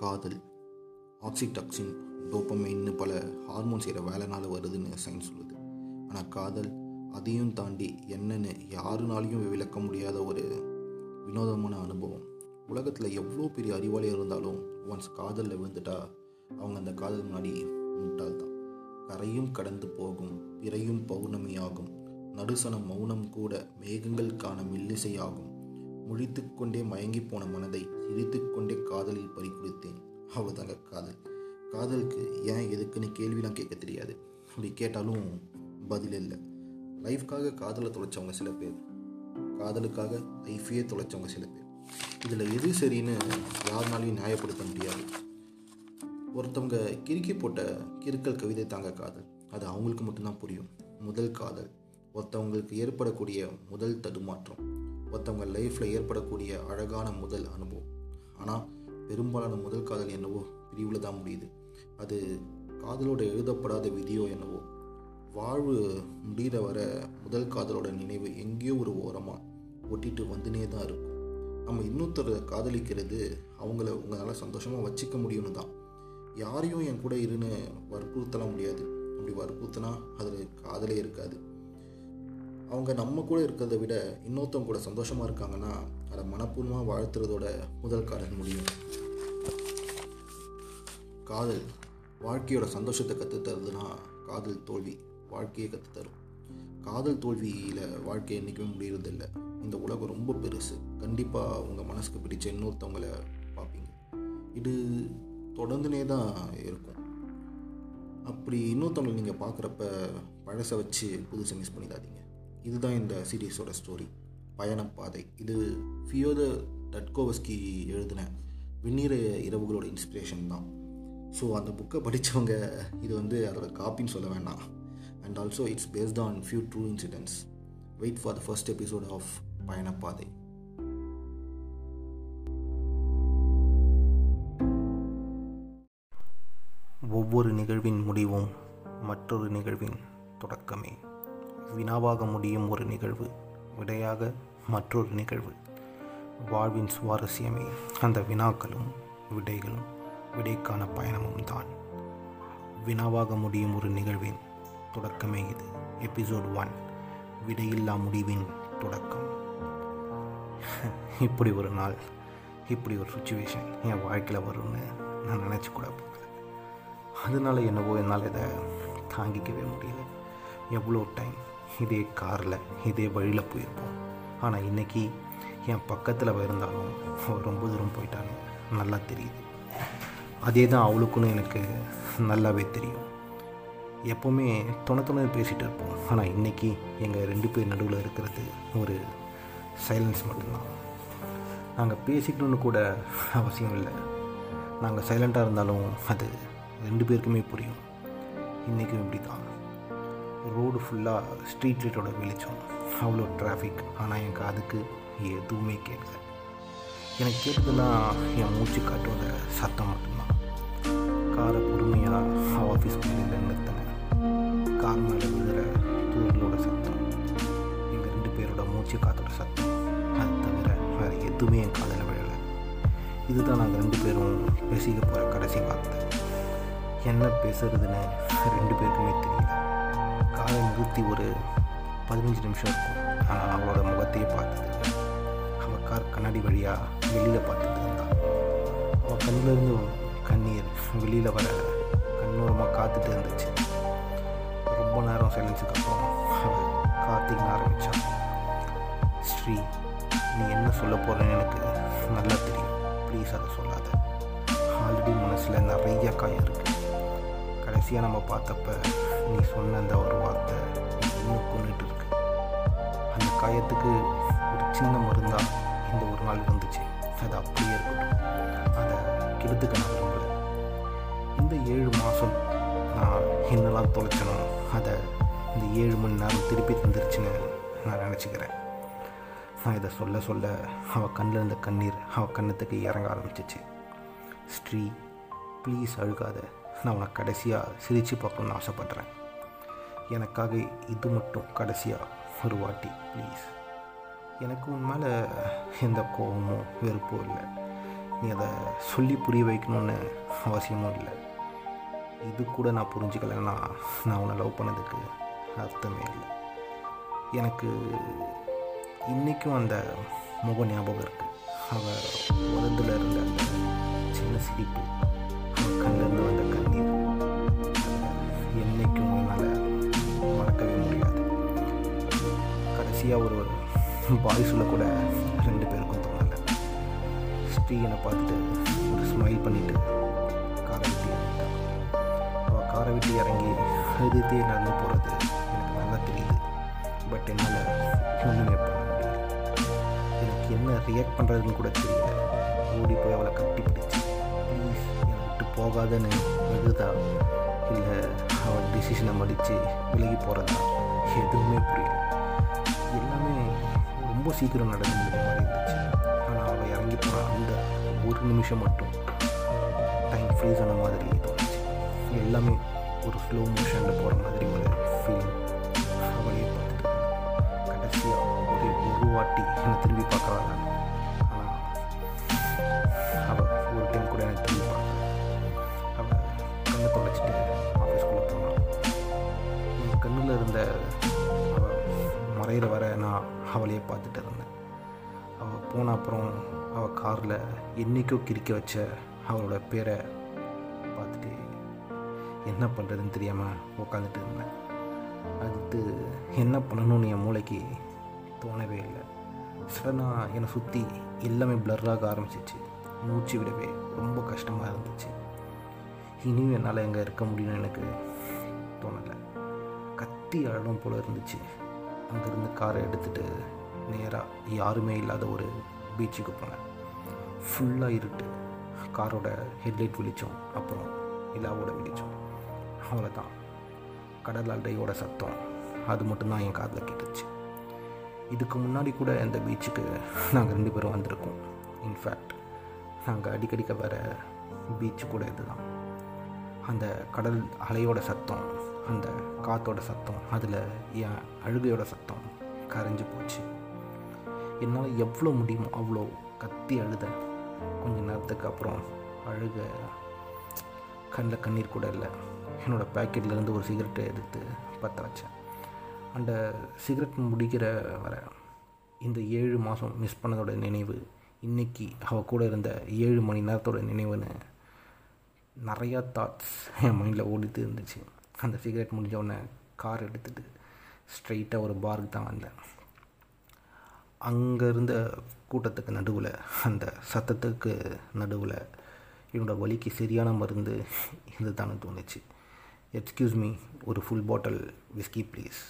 காதல் ஆக்சிடாக்சின் டோப்பமைன்னு பல ஹார்மோன் செய்கிற வேலைனால வருதுன்னு சயின்ஸ் சொல்லுது. ஆனால் காதல் அதையும் தாண்டி என்னன்னு யாருனாலையும் விளக்க முடியாத ஒரு வினோதமான அனுபவம். உலகத்தில் எவ்வளோ பெரிய அறிவாளியாக இருந்தாலும் ஒன்ஸ் காதலில் விழுந்துட்டா அவங்க அந்த காதல் முன்னாடி முட்டாள் தான் கரையும் கடந்து போகும் பிறையும் பௌர்ணமியாகும். நடுசன மௌனம் கூட மேகங்கள் காண மெல்லிசையாகும். முழித்துக்கொண்டே மயங்கி போன மனதை சிரித்துக்கொண்டே காதலில் பறிக்குடித்தேன் அவ்வளோதாங்க காதல். காதலுக்கு ஏன் எதுக்குன்னு கேள்விலாம் கேட்க தெரியாது. அப்படி கேட்டாலும் பதில் இல்லை. லைஃப்காக காதலை தொலைச்சவங்க சில பேர். காதலுக்காக லைஃபையே தொலைச்சவங்க சில பேர். இதில் எது சரின்னு யாருனாலையும் நியாயப்படுத்த முடியாது. ஒருத்தவங்க கிறுக்கி போட்ட கிறுக்கல் கவிதை தாங்க காதல். அது அவங்களுக்கு மட்டும்தான் புரியும். முதல் காதல். ஒருத்தவங்களுக்கு ஏற்படக்கூடிய முதல் தடுமாற்றம். ஒருத்தவங்க லைஃப்பில் ஏற்படக்கூடிய அழகான முதல் அனுபவம். ஆனால் பெரும்பாலான முதல் காதல் என்னவோ பிரிவில் தான் முடியுது. அது காதலோட எழுதப்படாத விதியோ என்னவோ. வாழ்வு முடிகிற வர முதல் காதலோட நினைவு எங்கேயோ ஒரு ஓரமாக ஒட்டிட்டு வந்துனே தான் இருக்கும். நம்ம இன்னொருத்தரை காதலிக்கிறது அவங்கள உங்களால் சந்தோஷமாக வச்சுக்க முடியும்னு தான். யாரையும் என் கூட இருன்னு வற்புறுத்தலாம் முடியாது. அப்படி வற்புறுத்தினா அதில் காதலே இருக்காது. அவங்க நம்ம கூட இருக்கிறத விட இன்னொருத்தவங்க கூட சந்தோஷமாக இருக்காங்கன்னா அதை மனப்பூர்வமாக வாழ்த்துறதோட முதல் காரணம் முடியும். காதல். வாழ்க்கையோட சந்தோஷத்தை கற்றுத்தருதுன்னா காதல் தோல்வி வாழ்க்கையை கற்றுத்தரும் காதல் தோல்வியில் வாழ்க்கை என்றைக்குமே முடியறதில்லை. இந்த உலகம் ரொம்ப பெருசு. கண்டிப்பாக உங்கள் மனசுக்கு பிடிச்ச இன்னொருத்தவங்களை பார்ப்பீங்க. இது தொடர்ந்துனே தான் இருக்கும். அப்படி இன்னொருத்தவங்களை நீங்கள் பார்க்குறப்ப பழசை வச்சு புதுசை மிஸ் பண்ணிடாதீங்க. இதுதான் இந்த சீரீஸோட ஸ்டோரி பயணப்பாதை இது ஃபியோத டட்கோவஸ்கி எழுதின வெந்நீர இரவுகளோட இன்ஸ்பிரேஷன் தான். ஸோ அந்த புக்கை படித்தவங்க இது வந்து அதோட காப்பின்னு சொல்ல வேண்டாம். And also it's based on few true incidents wait for the first episode of பயணப்பாதை ஒவ்வொரு நிகழ்வின் முடிவும் மற்றொரு நிகழ்வின் தொடக்கமே. வினாவாக முடியும் ஒரு நிகழ்வு விடையாக மற்றொரு நிகழ்வு. வாழ்வின் சுவாரஸ்யமே அந்த வினாக்களும் விடைகளும் விடைக்கான பயணமும் தான். வினாவாக முடியும் ஒரு நிகழ்வின் தொடக்கமே இது. எபிசோட் ஒன் விடையில்லா முடிவின் தொடக்கம். இப்படி ஒரு நாள் இப்படி ஒரு சுச்சுவேஷன் என் வாழ்க்கையில் வரும்னு நான் நினச்சி கூட போகல அதனால என்னவோ என்னால் இதை தாங்கிக்கவே முடியல. எவ்வளோ டைம் இதே காரில் இதே வழியில் போயிருப்போம். ஆனால் இன்றைக்கி என் பக்கத்தில் இருந்தாலும் ரொம்ப தூரம் போயிட்டான்னு நல்லா தெரியுது. அதே தான் அவளுக்குன்னு எனக்கு நல்லாவே தெரியும். எப்போவுமே துணை துணை பேசிகிட்டு இருப்போம். ஆனால் இன்றைக்கி எங்கள் ரெண்டு பேர் நடுவில் இருக்கிறது ஒரு சைலன்ஸ் மட்டும்தான். நாங்கள் பேசிக்கணுன்னு கூட அவசியம் இல்லை. நாங்கள் சைலண்ட்டாக இருந்தாலும் அது ரெண்டு பேருக்குமே புரியும். இன்றைக்கும் இப்படி தான் ரோடு ஃபுல்லாக ஸ்ட்ரீட் லைட்டோட வெளிச்சம். அவ்வளோ டிராஃபிக் ஆனால் என் காதுக்கு எதுவுமே கேட்கல. எனக்கு கேட்டதெல்லாம் என் மூச்சு காட்டோட சத்தம் மட்டும்தான். காரை பொறுமையாக ஆஃபீஸ் வெளியில் நிறுத்தினேன். கார் மேலே விழுகிற தூரலோட சத்தம். எங்கள் ரெண்டு பேரோட மூச்சு காத்தோட சத்தம். அது தவிர வேறு எதுவுமே என் காதில் விழலை. இதுதான் நாங்கள் ரெண்டு பேரும் பேசிக்க போகிற கடைசி வார்த்தை. என்ன பேசுறதுன்னு ரெண்டு பேருக்குமே தெரியல. அதை நிறுத்தி ஒரு பதினஞ்சு நிமிஷம் இருக்கும். ஆனால் அவளோட முகத்தையே பார்த்தது இல்லை அவள் கார் கண்ணாடி வழியாக வெளியில் பார்த்துட்டு இருந்தான் அவள் கண்ணிலிருந்து கண்ணீர் வெளியில் வர கண்ணோரமாக காத்துட்டு இருந்துச்சு. ரொம்ப நேரம் சைலன்ஸுக்கு அப்புறம் அவள் கார்த்திக் ஆரம்பித்தான் ஸ்ரீ நீ என்ன சொல்ல போகிறேன்னு எனக்கு நல்லா தெரியும். ப்ளீஸ் அதை சொல்லாத. ஆல்ரெடி மனசில் நிறைய காயம் இருக்குது கடைசியாக நம்ம பார்த்தப்ப நீ சொன்ன அந்த ஒரு வார்த்தை இன்னும் கொண்டுட்டு இருக்கு. அந்த காயத்துக்கு ஒரு சின்ன மருந்தாக இந்த ஒரு நாள் வந்துச்சு. அது அப்படியே இருக்கட்டும். அதை கெடுத்துக்க நான் விரும்பலை. இந்த ஏழு மாதம் நான் என்னெல்லாம் தொலைச்சனோ அதை இந்த ஏழு மணி நேரம் திருப்பி தந்துருச்சுன்னு நான் நினச்சிக்கிறேன். நான் இதை சொல்ல சொல்ல அவள் கண்ணில் இருந்த கண்ணீர் அவள் கண்ணத்துக்கு இறங்க ஆரம்பிச்சிச்சு. ஸ்ரீ ப்ளீஸ் அழுகாத. நான் உனக்கு கடைசியாக சிரித்து பார்க்கணுன்னு ஆசைப்பட்றேன். எனக்காக இது மட்டும் கடைசியாக ஒரு வாட்டி ப்ளீஸ் எனக்கு உன் மேலே எந்த கோபமோ வெறுப்போ இல்லை. நீ அதை சொல்லி புரிய வைக்கணும்னு அவசியமும் இல்லை. இது கூட நான் புரிஞ்சுக்கலைன்னா நான் உன்னை லவ் பண்ணதுக்கு அர்த்தமே இல்லை. எனக்கு இன்றைக்கும் அந்த முக ஞாபகம் இருக்குது அவள் உலகத்தில் இருந்த அந்த சின்ன சிரிப்பு அவள் ஈஸியாக ஒரு பாய்ஸில் கூட ரெண்டு பேருக்கும் தோணலை ஸ்ரீயனை பார்த்துட்டு ஒரு ஸ்மைல் பண்ணிவிட்டு காரை விட்டு இறங்கிட்டான் அவள் காரை விட்டு இறங்கி அழுதுகிட்டே நடந்து போகிறது எனக்கு நல்லா தெரியுது. பட் என்னால் ஒன்றுமே பண்ண முடியல. எனக்கு என்ன ரியாக்ட் பண்ணுறதுன்னு கூட தெரியல. ஓடி போய் அவளை கட்டி பிடிச்சி ப்ளீஸ் என்னை விட்டு போகாதன்னு எழுதா இல்லை அவள் டிசிஷனை மடித்து விலகி போகிறதா எதுவுமே புரியல. எல்லாமே ரொம்ப சீக்கிரம் நடந்து முடிஞ்ச மாதிரி இருந்துச்சு. ஆனால் அவள் இறங்கி போன அந்த ஒரு நிமிஷம் மட்டும் டைம் ஃப்ரீஸ் ஆன மாதிரி தோணுச்சு. எல்லாமே ஒரு ஸ்லோ மோஷனில் போகிற மாதிரி ஒரு ஃபீலிங் அவளையே பார்த்துட்டு கடைசியாக ஒரு ஒரு வாட்டி என்னை திரும்பி பார்க்கலாம் ஆனால் அவள் ஒரு டைம் கூட என்னை திரும்பி பார்க்கல. அவள் கண்ணை தொடச்சிட்டு ஆஃபீஸ்க்குள்ளே போனான் கண்ணில் இருந்த மறையிற வர நான் அவளையே பார்த்துட்டு இருந்தேன். அவள் போன அப்புறம் அவள் காரில் என்றைக்கோ கிறுக்கி வச்ச அவளோட பேரை பார்த்துட்டு என்ன பண்ணுறதுன்னு தெரியாமல் உட்காந்துட்டு இருந்தேன். அடுத்து என்ன பண்ணணும்னு என் மூளைக்கு தோணவே இல்லை. சடனாக என்னை சுற்றி எல்லாமே பிளர்ராக ஆரம்பிச்சிச்சு. மூச்சு விடவே ரொம்ப கஷ்டமாக இருந்துச்சு. இனியும் என்னால் எங்கே இருக்க முடியும்னு எனக்கு தோணலை. கத்தி அழகும் போல் இருந்துச்சு. அங்கேருந்து காரை எடுத்துகிட்டு நேராக யாருமே இல்லாத ஒரு பீச்சுக்கு போனேன். ஃபுல்லாக இருட்டு. காரோட ஹெட்லைட் வெளிச்சம் அப்புறம் நிலாவோட வெளிச்சம். அவ்வளோதான் கடல் அலையோட சத்தம் அது மட்டும்தான் என் காதில் கேட்டுச்சு. இதுக்கு முன்னாடி கூட இந்த பீச்சுக்கு நாங்கள் ரெண்டு பேரும் வந்திருக்கோம். இன்ஃபேக்ட் நாங்கள் அடிக்கடிக்க வர பீச்சு கூட இதுதான். அந்த கடல் அலையோட சத்தம் அந்த காற்றோட சத்தம் அதில் என் அழுகையோட சத்தம் கரைஞ்சு போச்சு. என்னால் எவ்வளோ முடியுமோ அவ்வளோ கத்தி அழுத கொஞ்ச நேரத்துக்கு அப்புறம் அழுக கண்ணில் கண்ணீர் கூட இல்லை. என்னோடய பேக்கெட்லேருந்து ஒரு சிகரெட்டை எடுத்து பற்ற வச்சேன். அந்த சிகரெட் முடிக்கிற வர இந்த ஏழு மாதம் மிஸ் பண்ணதோட நினைவு இன்றைக்கி அவள் கூட இருந்த ஏழு மணி நேரத்தோட நினைவுன்னு நிறையா தாட்ஸ் என் மைண்டில் ஓடிட்டு இருந்துச்சு. அந்த சிகரெட் முடிஞ்ச உடனே கார் எடுத்துகிட்டு ஸ்ட்ரைட்டாக ஒரு பாருக்கு தான் வந்தேன். அங்கே இருந்த கூட்டத்துக்கு நடுவில் அந்த சத்தத்துக்கு நடுவில் என்னோட வலிக்கு சரியான மருந்து இது தானே தோணுச்சு. எக்ஸ்கியூஸ் மீ ஒரு ஃபுல் பாட்டில் விஸ்கி ப்ளீஸ்